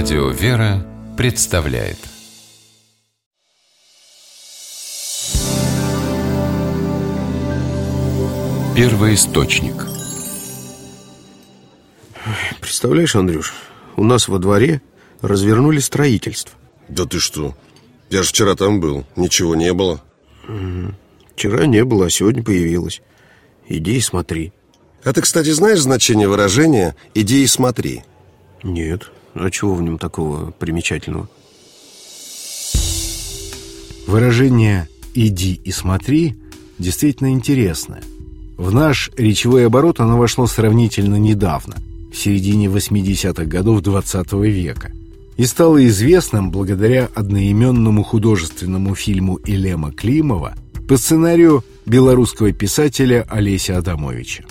Радио «Вера» представляет. Первый источник. Представляешь, Андрюш, у нас во дворе развернули строительство. Да ты что? Я же вчера там был, ничего не было. Вчера не было, а сегодня появилось. Иди и смотри. А ты, кстати, знаешь значение выражения «иди и смотри»? Нет, а чего в нем такого примечательного? Выражение «иди и смотри» действительно интересное. В наш речевой оборот оно вошло сравнительно недавно, в середине 80-х годов XX -го века, и стало известным благодаря одноименному художественному фильму Илема Климова по сценарию белорусского писателя Олеся Адамовича.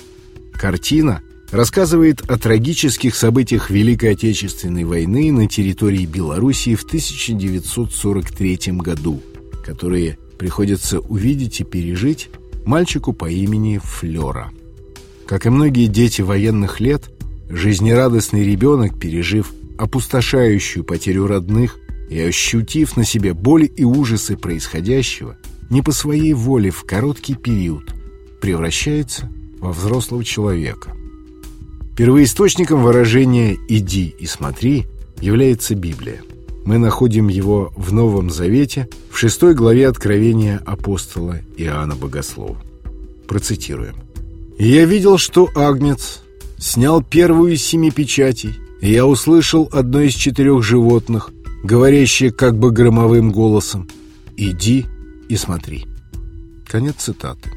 Картина рассказывает о трагических событиях Великой Отечественной войны на территории Белоруссии в 1943 году, которые приходится увидеть и пережить мальчику по имени Флёра. Как и многие дети военных лет, жизнерадостный ребенок, пережив опустошающую потерю родных и ощутив на себе боль и ужасы происходящего, не по своей воле в короткий период превращается во взрослого человека. Первоисточником выражения «иди и смотри» является Библия. Мы находим его в Новом Завете, в шестой главе Откровения апостола Иоанна Богослова. Процитируем. «И я видел, что Агнец снял первую из семи печатей, и я услышал одно из четырех животных, говорящее как бы громовым голосом «Иди и смотри». Конец цитаты.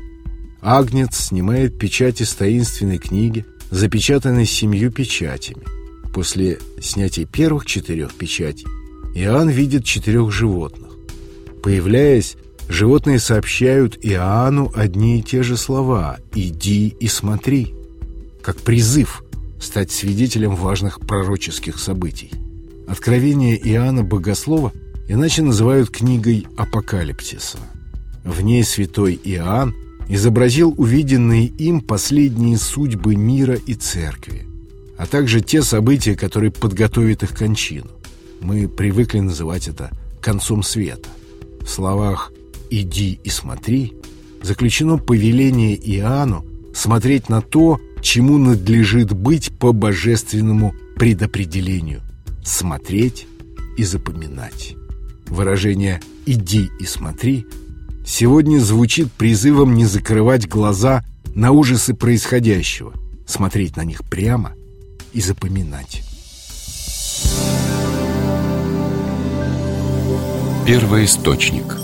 Агнец снимает печати с таинственной книги, запечатанной семью печатями. После снятия первых четырех печатей Иоанн видит четырех животных. Появляясь, животные сообщают Иоанну одни и те же слова «иди и смотри», как призыв стать свидетелем важных пророческих событий. Откровение Иоанна Богослова иначе называют книгой Апокалипсиса. В ней святой Иоанн изобразил увиденные им последние судьбы мира и церкви, а также те события, которые подготовят их кончину. Мы привыкли называть это «концом света». В словах «иди и смотри» заключено повеление Иоанну смотреть на то, чему надлежит быть по божественному предопределению, смотреть и запоминать. Выражение «иди и смотри» сегодня звучит призывом не закрывать глаза на ужасы происходящего, смотреть на них прямо и запоминать. Первый источник